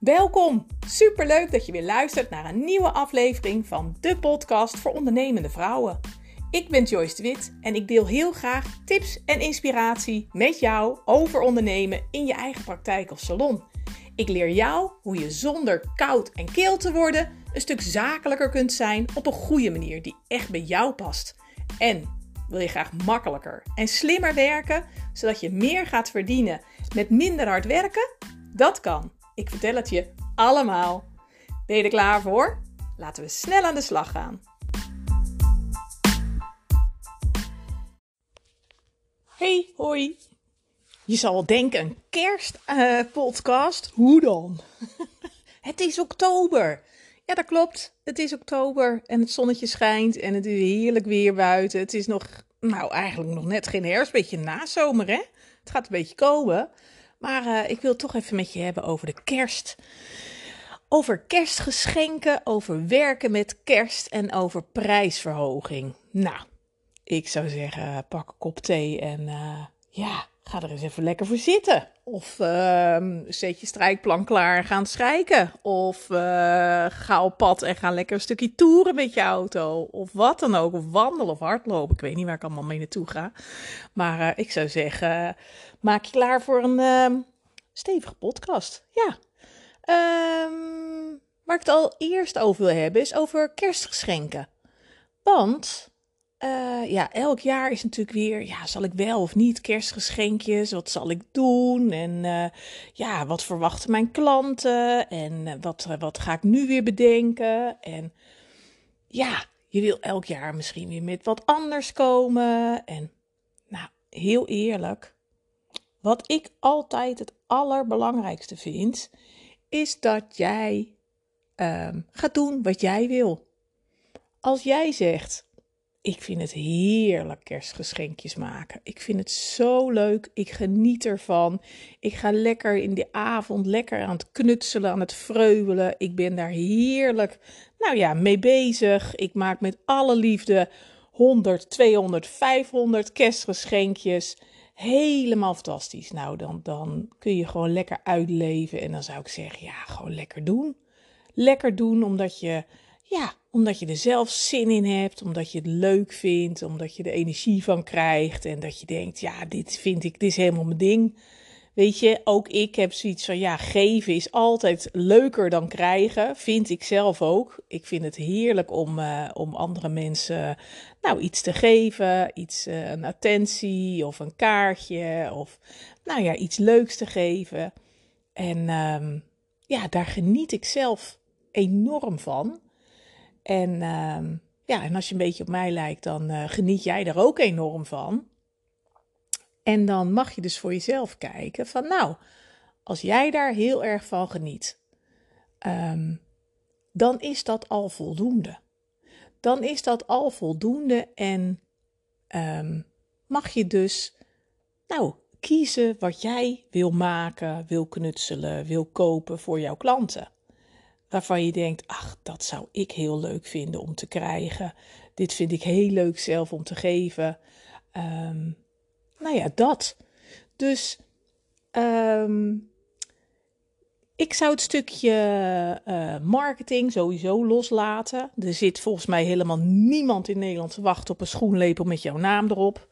Welkom! Superleuk dat je weer luistert naar een nieuwe aflevering van de podcast voor ondernemende vrouwen. Ik ben Joyce de Wit en ik deel heel graag tips en inspiratie met jou over ondernemen in je eigen praktijk of salon. Ik leer jou hoe je zonder koud en keel te worden een stuk zakelijker kunt zijn op een goede manier die echt bij jou past. En wil je graag makkelijker en slimmer werken, zodat je meer gaat verdienen met minder hard werken? Dat kan. Ik vertel het je allemaal. Ben je er klaar voor? Laten we snel aan de slag gaan. Hey, hoi. Je zal denken, een kerstpodcast? Uh, Hoe dan? het is oktober. Ja, dat klopt. Het is oktober en het zonnetje schijnt en het is heerlijk weer buiten. Het is nog, nou eigenlijk nog net geen herfst, beetje nazomer hè. Het gaat een beetje komen. Maar uh, ik wil toch even met je hebben over de kerst. Over kerstgeschenken, over werken met kerst en over prijsverhoging. Nou, ik zou zeggen, pak een kop thee en uh, ja, ga er eens even lekker voor zitten. Of uh, zet je strijkplan klaar en ga strijken. Of uh, ga op pad en ga lekker een stukje toeren met je auto. Of wat dan ook. Wandelen of hardlopen. Ik weet niet waar ik allemaal mee naartoe ga. Maar uh, ik zou zeggen, maak je klaar voor een uh, stevige podcast. Ja. Um, waar ik het al eerst over wil hebben is over kerstgeschenken. Want uh, ja, elk jaar is natuurlijk weer, ja, zal ik wel of niet kerstgeschenkjes? Wat zal ik doen? En uh, ja, wat verwachten mijn klanten? En uh, wat, wat ga ik nu weer bedenken? En ja, je wil elk jaar misschien weer met wat anders komen. En nou, heel eerlijk, wat ik altijd het allerbelangrijkste vind, is dat jij um, gaat doen wat jij wil. Als jij zegt, ik vind het heerlijk kerstgeschenkjes maken. Ik vind het zo leuk. Ik geniet ervan. Ik ga lekker in de avond lekker aan het knutselen, aan het vreubelen. Ik ben daar heerlijk, nou ja, mee bezig. Ik maak met alle liefde 100, 200, 500 kerstgeschenkjes. Helemaal fantastisch. Nou, dan, dan kun je gewoon lekker uitleven. En dan zou ik zeggen, ja, gewoon lekker doen. Lekker doen, omdat je ja, omdat je er zelf zin in hebt, omdat je het leuk vindt, omdat je er energie van krijgt en dat je denkt, ja, dit vind ik, dit is helemaal mijn ding. Weet je, ook ik heb zoiets van, ja, geven is altijd leuker dan krijgen, vind ik zelf ook. Ik vind het heerlijk om, uh, om andere mensen, nou, iets te geven, iets, uh, een attentie of een kaartje of, nou ja, iets leuks te geven. En um, ja, daar geniet ik zelf enorm van. En, uh, ja, en als je een beetje op mij lijkt, dan uh, geniet jij er ook enorm van. En dan mag je dus voor jezelf kijken van nou, als jij daar heel erg van geniet, um, dan is dat al voldoende. Dan is dat al voldoende en um, mag je dus nou kiezen wat jij wil maken, wil knutselen, wil kopen voor jouw klanten waarvan je denkt: ach, dat zou ik heel leuk vinden om te krijgen. Dit vind ik heel leuk zelf om te geven. Um, nou ja, dat. Dus um, ik zou het stukje uh, marketing sowieso loslaten. Er zit volgens mij helemaal niemand in Nederland te wachten op een schoenlepel met jouw naam erop.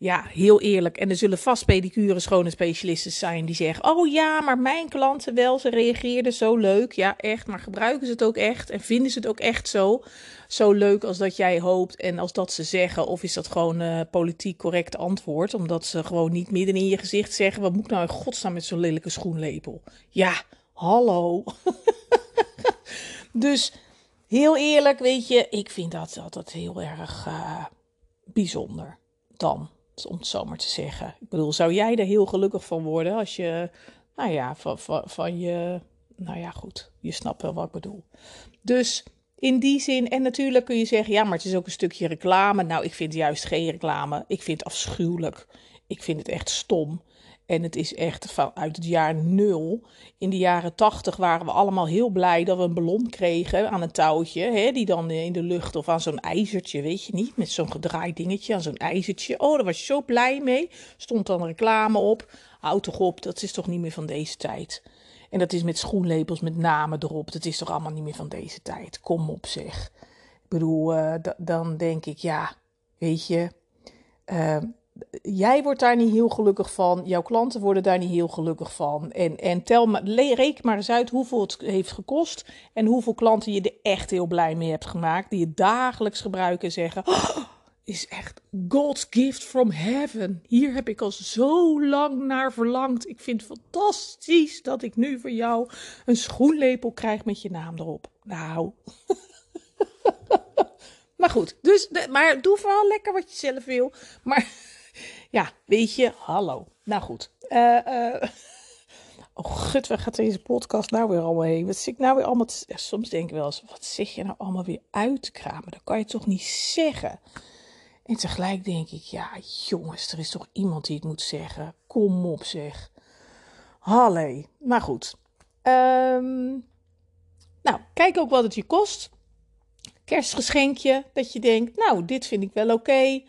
Ja, heel eerlijk. En er zullen vast pedicure schone specialisten zijn die zeggen: Oh ja, maar mijn klanten wel, ze reageerden zo leuk. Ja, echt. Maar gebruiken ze het ook echt? En vinden ze het ook echt zo? Zo leuk als dat jij hoopt en als dat ze zeggen? Of is dat gewoon uh, politiek correct antwoord? Omdat ze gewoon niet midden in je gezicht zeggen: Wat moet ik nou in godsnaam met zo'n lelijke schoenlepel? Ja, hallo. dus heel eerlijk, weet je, ik vind dat altijd heel erg uh, bijzonder. Dan om het zo maar te zeggen. Ik bedoel, zou jij er heel gelukkig van worden als je, nou ja, van, van, van je, nou ja, goed, je snapt wel wat ik bedoel. Dus in die zin, en natuurlijk kun je zeggen, ja, maar het is ook een stukje reclame. Nou, ik vind juist geen reclame. Ik vind het afschuwelijk. Ik vind het echt stom. En het is echt vanuit het jaar nul. In de jaren tachtig waren we allemaal heel blij dat we een ballon kregen aan een touwtje. Hè, die dan in de lucht of aan zo'n ijzertje, weet je niet. Met zo'n gedraaid dingetje aan zo'n ijzertje. Oh, daar was je zo blij mee. Stond dan reclame op. Houd toch op, dat is toch niet meer van deze tijd. En dat is met schoenlepels met namen erop. Dat is toch allemaal niet meer van deze tijd. Kom op zeg. Ik bedoel, uh, dan denk ik, ja, weet je. Uh, jij wordt daar niet heel gelukkig van. Jouw klanten worden daar niet heel gelukkig van. En, en tel maar, reken maar eens uit hoeveel het heeft gekost. En hoeveel klanten je er echt heel blij mee hebt gemaakt. Die je dagelijks gebruiken en zeggen. Oh, is echt God's gift from heaven. Hier heb ik al zo lang naar verlangd. Ik vind het fantastisch dat ik nu voor jou een schoenlepel krijg met je naam erop. Nou. maar goed, dus, maar doe vooral lekker wat je zelf wil. Maar ja, weet je, hallo. Nou goed. Uh, uh, oh gut, waar gaat deze podcast nou weer allemaal heen? Wat zit ik nou weer allemaal te, Soms denk ik wel eens, wat zeg je nou allemaal weer uit te kramen? Dat kan je toch niet zeggen? En tegelijk denk ik, ja jongens, er is toch iemand die het moet zeggen. Kom op zeg. Halle. Maar goed. Um, nou, kijk ook wat het je kost. Kerstgeschenkje, dat je denkt, nou, dit vind ik wel oké. Okay.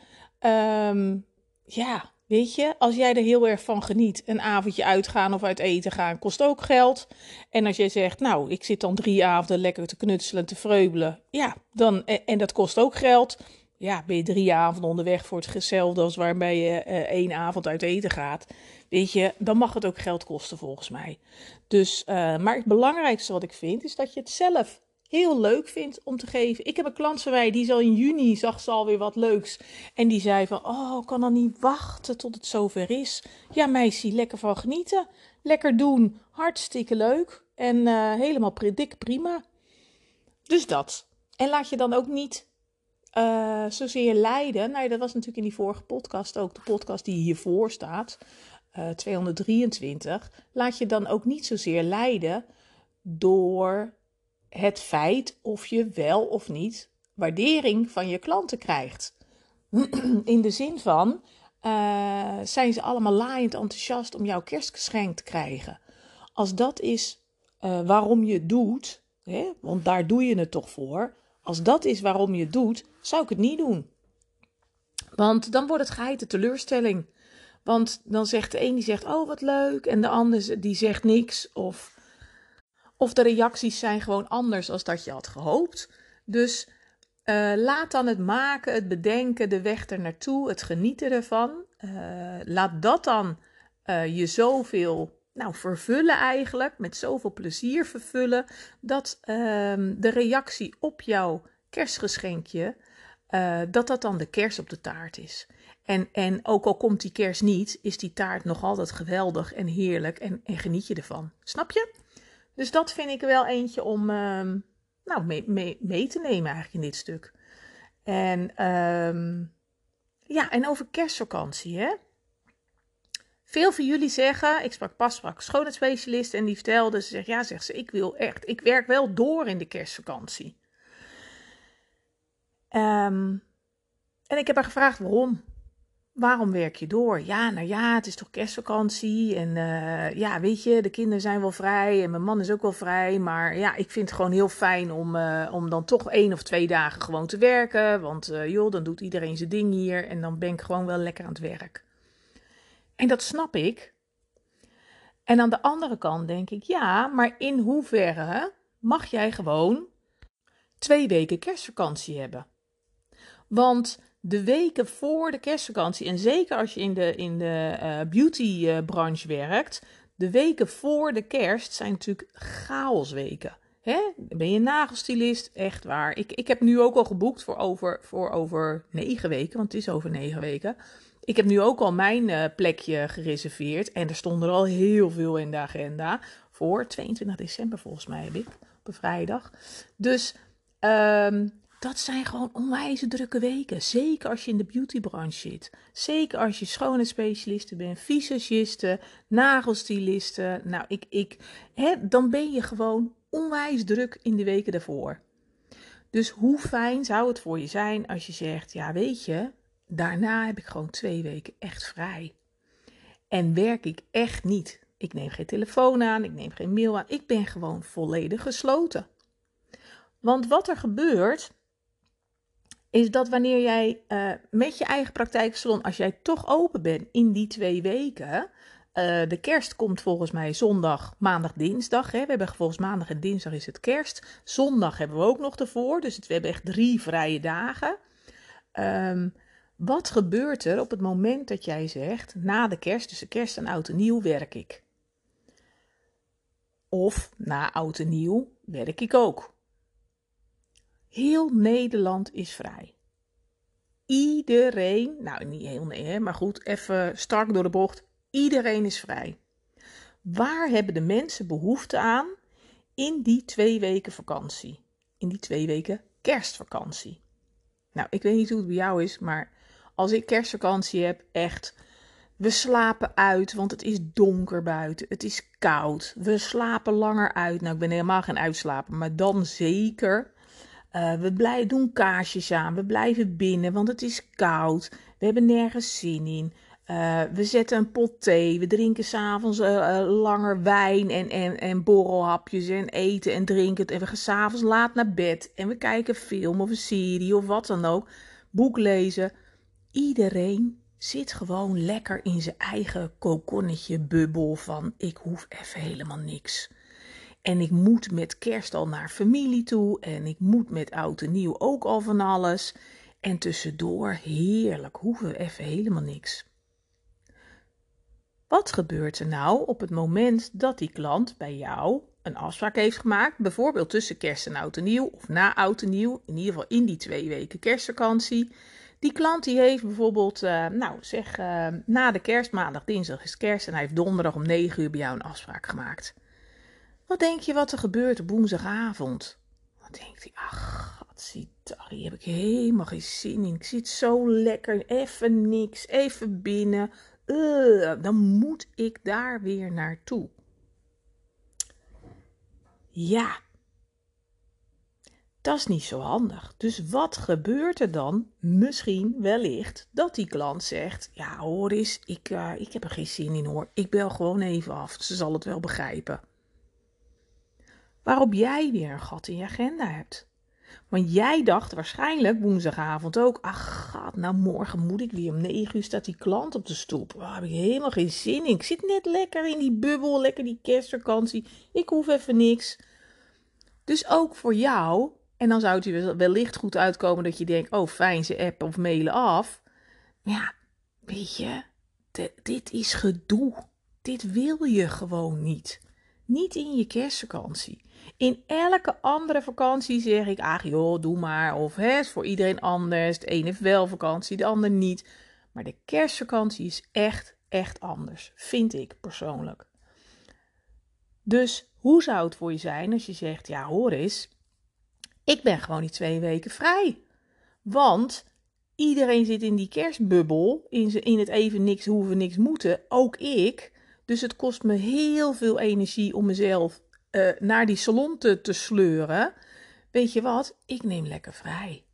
Um, ja, weet je, als jij er heel erg van geniet, een avondje uitgaan of uit eten gaan, kost ook geld. En als jij zegt, nou, ik zit dan drie avonden lekker te knutselen, te vreubelen, ja, dan, en dat kost ook geld. Ja, ben je drie avonden onderweg voor hetzelfde als waarbij je uh, één avond uit eten gaat. Weet je, dan mag het ook geld kosten volgens mij. Dus, uh, maar het belangrijkste wat ik vind, is dat je het zelf heel leuk vindt om te geven. Ik heb een klant van mij, die al in juni, zag ze alweer wat leuks. En die zei van, oh, kan dan niet wachten tot het zover is. Ja, meisje, lekker van genieten. Lekker doen, hartstikke leuk. En uh, helemaal dik prima. Dus dat. En laat je dan ook niet uh, zozeer leiden. Nou, dat was natuurlijk in die vorige podcast ook, de podcast die hiervoor staat. Uh, 223. Laat je dan ook niet zozeer leiden door het feit of je wel of niet waardering van je klanten krijgt. In de zin van, uh, zijn ze allemaal laaiend enthousiast om jouw kerstgeschenk te krijgen? Als dat is uh, waarom je het doet, hè, want daar doe je het toch voor. Als dat is waarom je het doet, zou ik het niet doen. Want dan wordt het geheite teleurstelling. Want dan zegt de een die zegt, oh wat leuk, en de ander die zegt niks. Of of de reacties zijn gewoon anders als dat je had gehoopt. Dus uh, laat dan het maken, het bedenken, de weg er naartoe, het genieten ervan. Uh, laat dat dan uh, je zoveel nou, vervullen eigenlijk, met zoveel plezier vervullen, dat ehm, de reactie op jouw kerstgeschenkje, dat dat dan de kers op de taart is. En, en ook al komt die kers niet, is die taart nog altijd geweldig en heerlijk en, en geniet je ervan. Snap je? Dus dat vind ik wel eentje om um, nou, mee, mee, mee, te nemen eigenlijk in dit stuk. En um, ja, en over kerstvakantie, hè. Veel van jullie zeggen, ik sprak pas sprak schoonheidsspecialist en die vertelde, ze zegt, ja, zegt ze, ik wil echt, ik werk wel door in de kerstvakantie. Um, en ik heb haar gevraagd waarom waarom werk je door? Ja, nou ja, het is toch kerstvakantie. En uh, ja, weet je, de kinderen zijn wel vrij en mijn man is ook wel vrij. Maar ja, ik vind het gewoon heel fijn om, uh, om dan toch één of twee dagen gewoon te werken. Want uh, joh, dan doet iedereen zijn ding hier en dan ben ik gewoon wel lekker aan het werk. En dat snap ik. En aan de andere kant denk ik, ja, maar in hoeverre mag jij gewoon twee weken kerstvakantie hebben? Want de weken voor de kerstvakantie, en zeker als je in de, in de uh, beautybranche werkt, de weken voor de kerst zijn natuurlijk chaosweken. Hè? Ben je nagelstylist? Echt waar. Ik, ik heb nu ook al geboekt voor over, voor over negen weken, want het is over negen weken. Ik heb nu ook al mijn uh, plekje gereserveerd. En er stonden er al heel veel in de agenda. Voor 22 december volgens mij heb ik. Op een vrijdag. Dus um, dat zijn gewoon onwijs drukke weken. Zeker als je in de beautybranche zit. Zeker als je schoonheidsspecialiste bent, visagisten, nagelstylisten. Nou, ik, ik, hè, dan ben je gewoon onwijs druk in de weken daarvoor. Dus hoe fijn zou het voor je zijn als je zegt: Ja, weet je, daarna heb ik gewoon twee weken echt vrij. En werk ik echt niet. Ik neem geen telefoon aan, ik neem geen mail aan. Ik ben gewoon volledig gesloten. Want wat er gebeurt, is dat wanneer jij uh, met je eigen praktijksalon, als jij toch open bent in die twee weken, eh, de kerst komt volgens mij zondag, maandag, dinsdag. Hè. We hebben volgens maandag en dinsdag is het kerst. Zondag hebben we ook nog ervoor. Dus we hebben echt drie vrije dagen. Um, wat gebeurt er op het moment dat jij zegt, na de kerst, tussen kerst en oud en nieuw, werk ik? Of na oud en nieuw werk ik ook. Heel Nederland is vrij. Iedereen, nou niet heel nee, maar goed, even strak door de bocht. Iedereen is vrij. Waar hebben de mensen behoefte aan in die twee weken vakantie? In die twee weken kerstvakantie? Nou, ik weet niet hoe het bij jou is, maar als ik kerstvakantie heb, echt. We slapen uit, want het is donker buiten. Het is koud. We slapen langer uit. Nou, ik ben helemaal geen uitslaper, maar dan zeker. Uh, we blij, doen kaarsjes aan. We blijven binnen, want het is koud. We hebben nergens zin in. Uh, we zetten een pot thee. We drinken s'avonds uh, langer wijn en, en, en borrelhapjes en eten en drinken. En we gaan s'avonds laat naar bed. En we kijken film of een serie of wat dan ook. Boek lezen. Iedereen zit gewoon lekker in zijn eigen kokonnetje bubbel van ik hoef even helemaal niks. En ik moet met kerst al naar familie toe en ik moet met oud en nieuw ook al van alles. En tussendoor heerlijk, hoeven we even helemaal niks. Wat gebeurt er nou op het moment dat die klant bij jou een afspraak heeft gemaakt, bijvoorbeeld tussen kerst en oud en nieuw of na oud en nieuw, in ieder geval in die twee weken kerstvakantie? Die klant die heeft bijvoorbeeld, uh, nou zeg, uh, na de kerst, maandag, dinsdag is kerst en hij heeft donderdag om 9 uur bij jou een afspraak gemaakt. Wat denk je wat er gebeurt op woensdagavond? Dan denkt hij, ach, wat hier heb ik helemaal geen zin in. Ik zit zo lekker, even niks, even binnen. Dan moet ik daar weer naartoe. Ja, dat is niet zo handig. Dus wat gebeurt er dan? Misschien, wellicht, dat die klant zegt: Ja, hoor eens, ik, uh, ik heb er geen zin in hoor. Ik bel gewoon even af. Ze zal het wel begrijpen. Waarop jij weer een gat in je agenda hebt. Want jij dacht waarschijnlijk woensdagavond ook: Ach, gaat, nou morgen moet ik weer om negen uur staat die klant op de stoep. Daar heb ik helemaal geen zin in. Ik zit net lekker in die bubbel, lekker die kerstvakantie. Ik hoef even niks. Dus ook voor jou en dan zou het je wellicht goed uitkomen dat je denkt: oh, fijn, ze appen of mailen af. Ja, weet je, dit is gedoe. Dit wil je gewoon niet. Niet in je kerstvakantie. In elke andere vakantie zeg ik: ach joh, doe maar. Of hè, is voor iedereen anders. De een heeft wel vakantie, de ander niet. Maar de kerstvakantie is echt, echt anders. Vind ik persoonlijk. Dus hoe zou het voor je zijn als je zegt: ja, hoor eens ik ben gewoon die twee weken vrij. Want iedereen zit in die kerstbubbel, in, in het even niks hoeven, niks moeten. Ook ik. Dus het kost me heel veel energie om mezelf uh, naar die salon te, te sleuren. Weet je wat? Ik neem lekker vrij.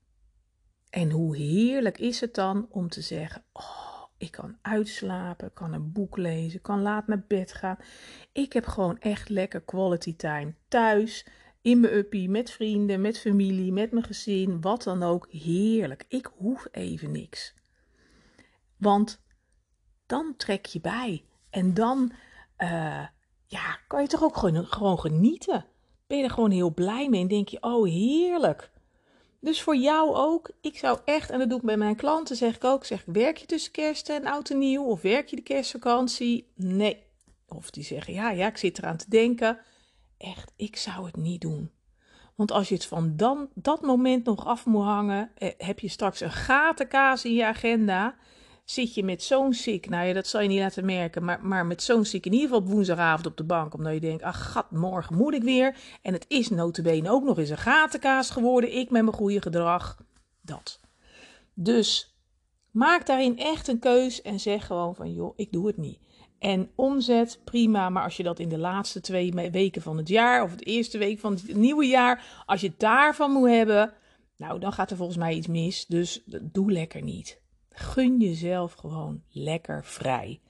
En hoe heerlijk is het dan om te zeggen: Oh, ik kan uitslapen, kan een boek lezen, kan laat naar bed gaan. Ik heb gewoon echt lekker quality time thuis in mijn uppie, met vrienden, met familie, met mijn gezin, wat dan ook. Heerlijk. Ik hoef even niks. Want dan trek je bij. En dan uh, ja, kan je toch ook gewoon, gewoon genieten. Ben je er gewoon heel blij mee en denk je, oh heerlijk. Dus voor jou ook, ik zou echt, en dat doe ik bij mijn klanten, zeg ik ook, zeg werk je tussen kerst en oud en nieuw of werk je de kerstvakantie? Nee. Of die zeggen, ja, ja, ik zit eraan te denken echt, ik zou het niet doen. Want als je het van dan, dat moment nog af moet hangen, eh, heb je straks een gatenkaas in je agenda. Zit je met zo'n ziek, nou ja, dat zal je niet laten merken, maar, maar met zo'n ziek in ieder geval op woensdagavond op de bank, omdat je denkt, ach gat, morgen moet ik weer. En het is notabene ook nog eens een gatenkaas geworden, ik met mijn goede gedrag. Dat. Dus maak daarin echt een keus en zeg gewoon van, joh, ik doe het niet. En omzet, prima. Maar als je dat in de laatste twee weken van het jaar of de eerste week van het nieuwe jaar, als je het daarvan moet hebben, nou dan gaat er volgens mij iets mis. Dus doe lekker niet. Gun jezelf gewoon lekker vrij.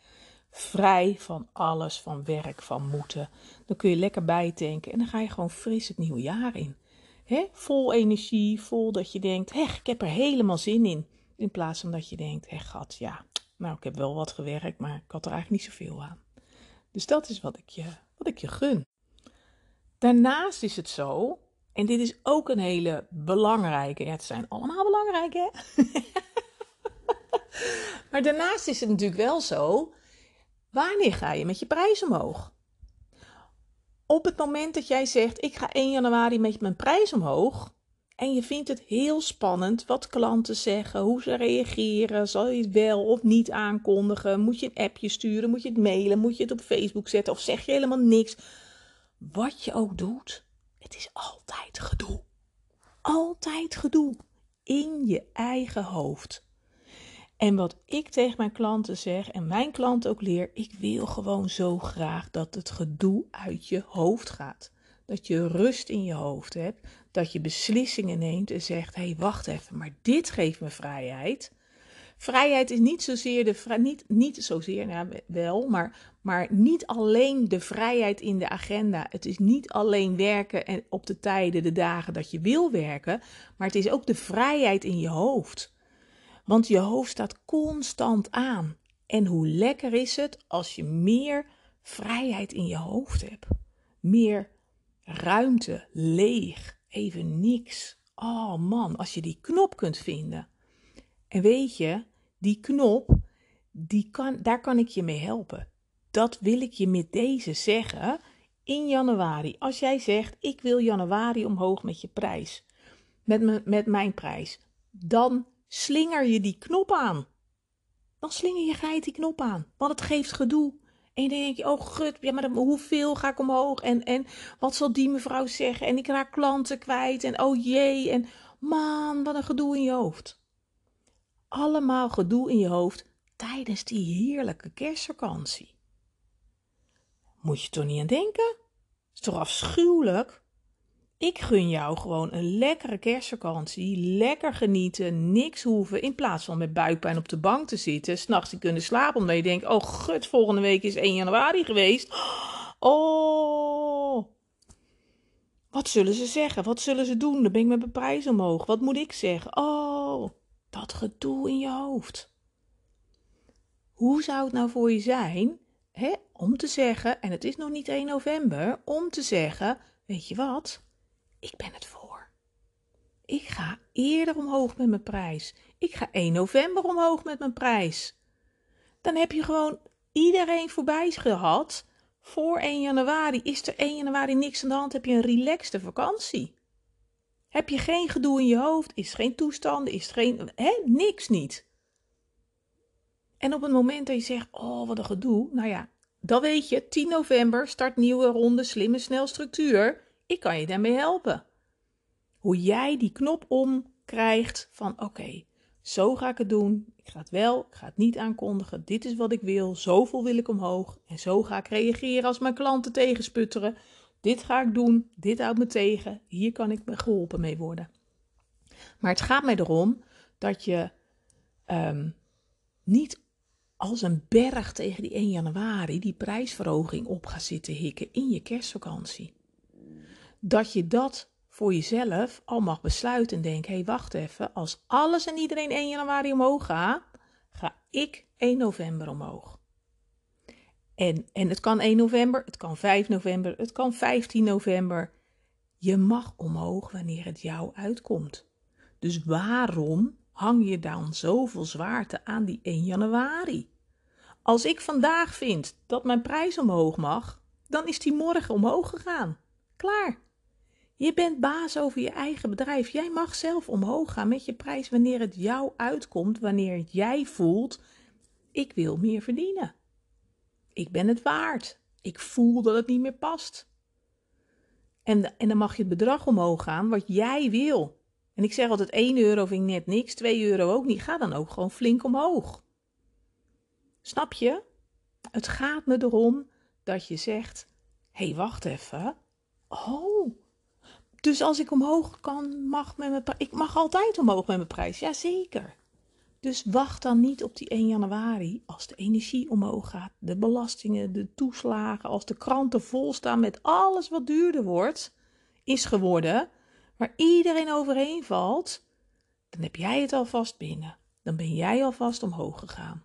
Vrij van alles, van werk, van moeten. Dan kun je lekker bijtanken en dan ga je gewoon fris het nieuwe jaar in. He? Vol energie, vol dat je denkt, hé, ik heb er helemaal zin in. In plaats van dat je denkt, hé gat, ja, nou, ik heb wel wat gewerkt, maar ik had er eigenlijk niet zoveel aan. Dus dat is wat ik je, wat ik je gun. Daarnaast is het zo, en dit is ook een hele belangrijke. Ja, het zijn allemaal belangrijke, hè? maar daarnaast is het natuurlijk wel zo. Wanneer ga je met je prijs omhoog? Op het moment dat jij zegt: Ik ga 1 januari met mijn prijs omhoog. En je vindt het heel spannend wat klanten zeggen, hoe ze reageren. Zal je het wel of niet aankondigen? Moet je een appje sturen? Moet je het mailen? Moet je het op Facebook zetten? Of zeg je helemaal niks? Wat je ook doet, het is altijd gedoe. Altijd gedoe. In je eigen hoofd. En wat ik tegen mijn klanten zeg en mijn klant ook leer, ik wil gewoon zo graag dat het gedoe uit je hoofd gaat. Dat je rust in je hoofd hebt, dat je beslissingen neemt en zegt: hé, hey, wacht even, maar dit geeft me vrijheid. Vrijheid is niet zozeer de niet, niet zozeer, nou wel, maar, maar niet alleen de vrijheid in de agenda. Het is niet alleen werken en op de tijden, de dagen dat je wil werken, maar het is ook de vrijheid in je hoofd. Want je hoofd staat constant aan. En hoe lekker is het als je meer vrijheid in je hoofd hebt? Meer ruimte, leeg, even niks. Oh man, als je die knop kunt vinden. En weet je, die knop, die kan, daar kan ik je mee helpen. Dat wil ik je met deze zeggen in januari. Als jij zegt, ik wil januari omhoog met je prijs, met, me, met mijn prijs, dan slinger je die knop aan. Dan slinger je geit die knop aan, want het geeft gedoe. En dan denk je, oh gut, ja, maar hoeveel ga ik omhoog? En, en wat zal die mevrouw zeggen? En ik raak klanten kwijt. En oh jee. En man, wat een gedoe in je hoofd. Allemaal gedoe in je hoofd tijdens die heerlijke kerstvakantie. Moet je toch niet aan denken? Is toch afschuwelijk? Ik gun jou gewoon een lekkere kerstvakantie. Lekker genieten, niks hoeven. In plaats van met buikpijn op de bank te zitten. S'nachts te kunnen slapen omdat je denkt: oh gut, volgende week is 1 januari geweest. Oh. Wat zullen ze zeggen? Wat zullen ze doen? Dan ben ik met mijn prijs omhoog. Wat moet ik zeggen? Oh, dat gedoe in je hoofd. Hoe zou het nou voor je zijn hè, om te zeggen, en het is nog niet 1 november, om te zeggen: Weet je wat? Ik ben het voor. Ik ga eerder omhoog met mijn prijs. Ik ga 1 november omhoog met mijn prijs. Dan heb je gewoon iedereen voorbij gehad. Voor 1 januari is er 1 januari niks aan de hand. Heb je een relaxte vakantie. Heb je geen gedoe in je hoofd, is geen toestanden, is geen, hè, niks niet. En op het moment dat je zegt, oh wat een gedoe, nou ja, dan weet je, 10 november start nieuwe ronde slimme snelstructuur. Ik kan je daarmee helpen. Hoe jij die knop omkrijgt van oké, zo ga ik het doen. Ik ga het wel, ik ga het niet aankondigen. Dit is wat ik wil. Zoveel wil ik omhoog. En zo ga ik reageren als mijn klanten tegensputteren. Dit ga ik doen. Dit houdt me tegen. Hier kan ik me geholpen mee worden. Maar het gaat mij erom dat je um, niet als een berg tegen die 1 januari die prijsverhoging op gaat zitten hikken in je kerstvakantie dat je dat voor jezelf al mag besluiten en denken: hé, hey, wacht even, als alles en iedereen 1 januari omhoog gaat, ga ik 1 november omhoog. En, en het kan 1 november, het kan 5 november, het kan 15 november. Je mag omhoog wanneer het jou uitkomt. Dus waarom hang je dan zoveel zwaarte aan die 1 januari? Als ik vandaag vind dat mijn prijs omhoog mag, dan is die morgen omhoog gegaan. Klaar. Je bent baas over je eigen bedrijf. Jij mag zelf omhoog gaan met je prijs wanneer het jou uitkomt, wanneer jij voelt: ik wil meer verdienen. Ik ben het waard. Ik voel dat het niet meer past. En, en dan mag je het bedrag omhoog gaan wat jij wil. En ik zeg altijd 1 euro vind ik net niks, 2 euro ook niet. Ga dan ook gewoon flink omhoog. Snap je? Het gaat me erom dat je zegt: hé, hey, wacht even. Oh, dus als ik omhoog kan, mag met mijn ik mag altijd omhoog met mijn prijs. Jazeker. Dus wacht dan niet op die 1 januari als de energie omhoog gaat, de belastingen, de toeslagen, als de kranten vol staan met alles wat duurder wordt, is geworden, waar iedereen overheen valt, dan heb jij het alvast binnen. Dan ben jij alvast omhoog gegaan.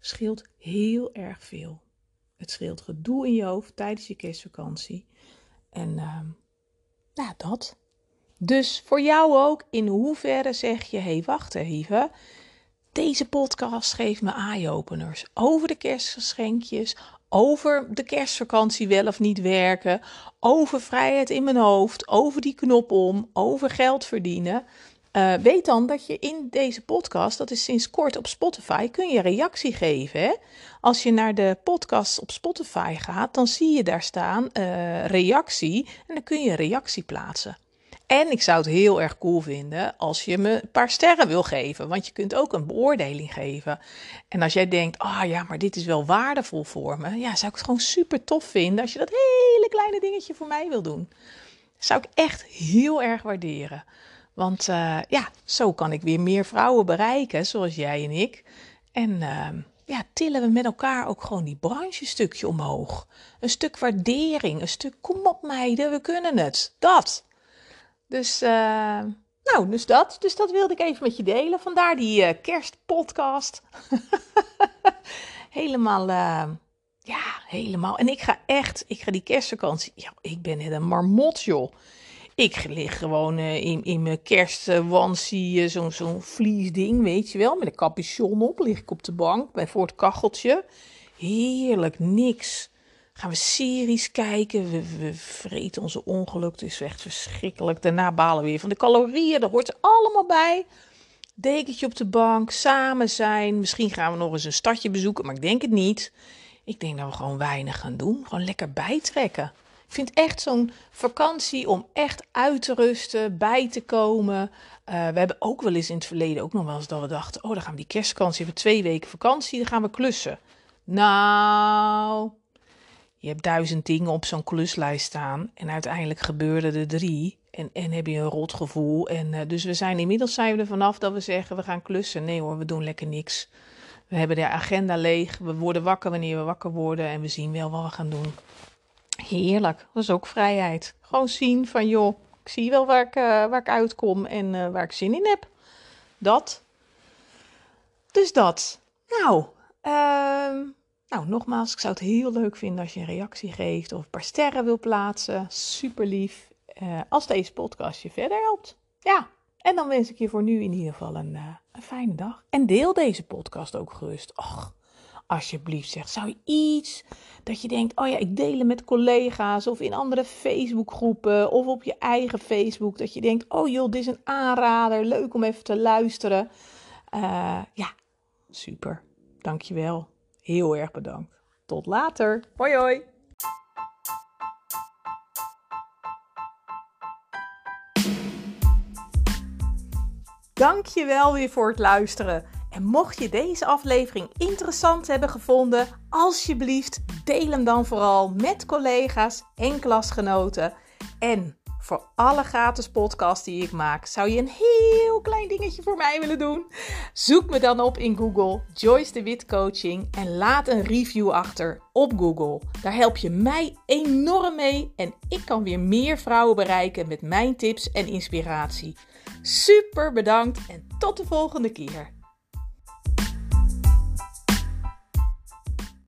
Scheelt heel erg veel. Het scheelt gedoe in je hoofd tijdens je kerstvakantie. En uh, nou, dat. Dus voor jou ook, in hoeverre zeg je: hey, wacht even. Deze podcast geeft me eye-openers over de kerstgeschenkjes, over de kerstvakantie wel of niet werken, over vrijheid in mijn hoofd, over die knop om, over geld verdienen. Uh, weet dan dat je in deze podcast, dat is sinds kort op Spotify, kun je reactie geven. Hè? Als je naar de podcast op Spotify gaat, dan zie je daar staan uh, reactie en dan kun je een reactie plaatsen. En ik zou het heel erg cool vinden als je me een paar sterren wil geven. Want je kunt ook een beoordeling geven. En als jij denkt, ah oh ja, maar dit is wel waardevol voor me. Ja, zou ik het gewoon super tof vinden als je dat hele kleine dingetje voor mij wil doen. Zou ik echt heel erg waarderen. Want uh, ja, zo kan ik weer meer vrouwen bereiken, zoals jij en ik. En uh, ja, tillen we met elkaar ook gewoon die branchestukje omhoog. Een stuk waardering, een stuk kom op meiden, we kunnen het. Dat. Dus, uh, nou, dus dat. Dus dat wilde ik even met je delen. Vandaar die uh, kerstpodcast. helemaal, uh, ja, helemaal. En ik ga echt, ik ga die kerstvakantie. Ja, ik ben net een marmot, joh. Ik lig gewoon in, in mijn kerstwansie, zo'n zo'n vliesding, weet je wel. Met een capuchon op, lig ik op de bank bij voor het kacheltje. Heerlijk, niks gaan we series kijken. We, we vreten onze ongeluk. Het is echt verschrikkelijk. Daarna balen we weer van de calorieën. Dat hoort er allemaal bij. Dekentje op de bank, samen zijn. Misschien gaan we nog eens een stadje bezoeken, maar ik denk het niet. Ik denk dat we gewoon weinig gaan doen. Gewoon lekker bijtrekken. Ik vind echt zo'n vakantie om echt uit te rusten, bij te komen. Uh, we hebben ook wel eens in het verleden ook nog wel eens dat we dachten: oh, dan gaan we die kerstvakantie, hebben twee weken vakantie, dan gaan we klussen. Nou, je hebt duizend dingen op zo'n kluslijst staan. En uiteindelijk gebeurde er drie. En, en heb je een rot gevoel. En uh, dus we zijn inmiddels zijn we er vanaf dat we zeggen we gaan klussen. Nee hoor, we doen lekker niks. We hebben de agenda leeg. We worden wakker wanneer we wakker worden. En we zien wel wat we gaan doen. Heerlijk. Dat is ook vrijheid. Gewoon zien van joh, ik zie wel waar ik, uh, waar ik uitkom en uh, waar ik zin in heb. Dat. Dus dat. Nou, ehm nou, nogmaals, ik zou het heel leuk vinden als je een reactie geeft of een paar sterren wil plaatsen. Super lief. Uh, als deze podcast je verder helpt. Ja, en dan wens ik je voor nu in ieder geval een, een fijne dag. En deel deze podcast ook gerust. Och, alsjeblieft zeg, zou je iets dat je denkt, oh ja, ik deel het met collega's of in andere Facebookgroepen of op je eigen Facebook. Dat je denkt, oh joh, dit is een aanrader, leuk om even te luisteren. Uh, ja, super. Dankjewel. Heel erg bedankt. Tot later. Hoi hoi. Dankjewel weer voor het luisteren. En mocht je deze aflevering interessant hebben gevonden, alsjeblieft deel hem dan vooral met collega's en klasgenoten. En voor alle gratis podcasts die ik maak, zou je een heel klein dingetje voor mij willen doen? Zoek me dan op in Google, Joyce de Wit Coaching, en laat een review achter op Google. Daar help je mij enorm mee en ik kan weer meer vrouwen bereiken met mijn tips en inspiratie. Super bedankt en tot de volgende keer.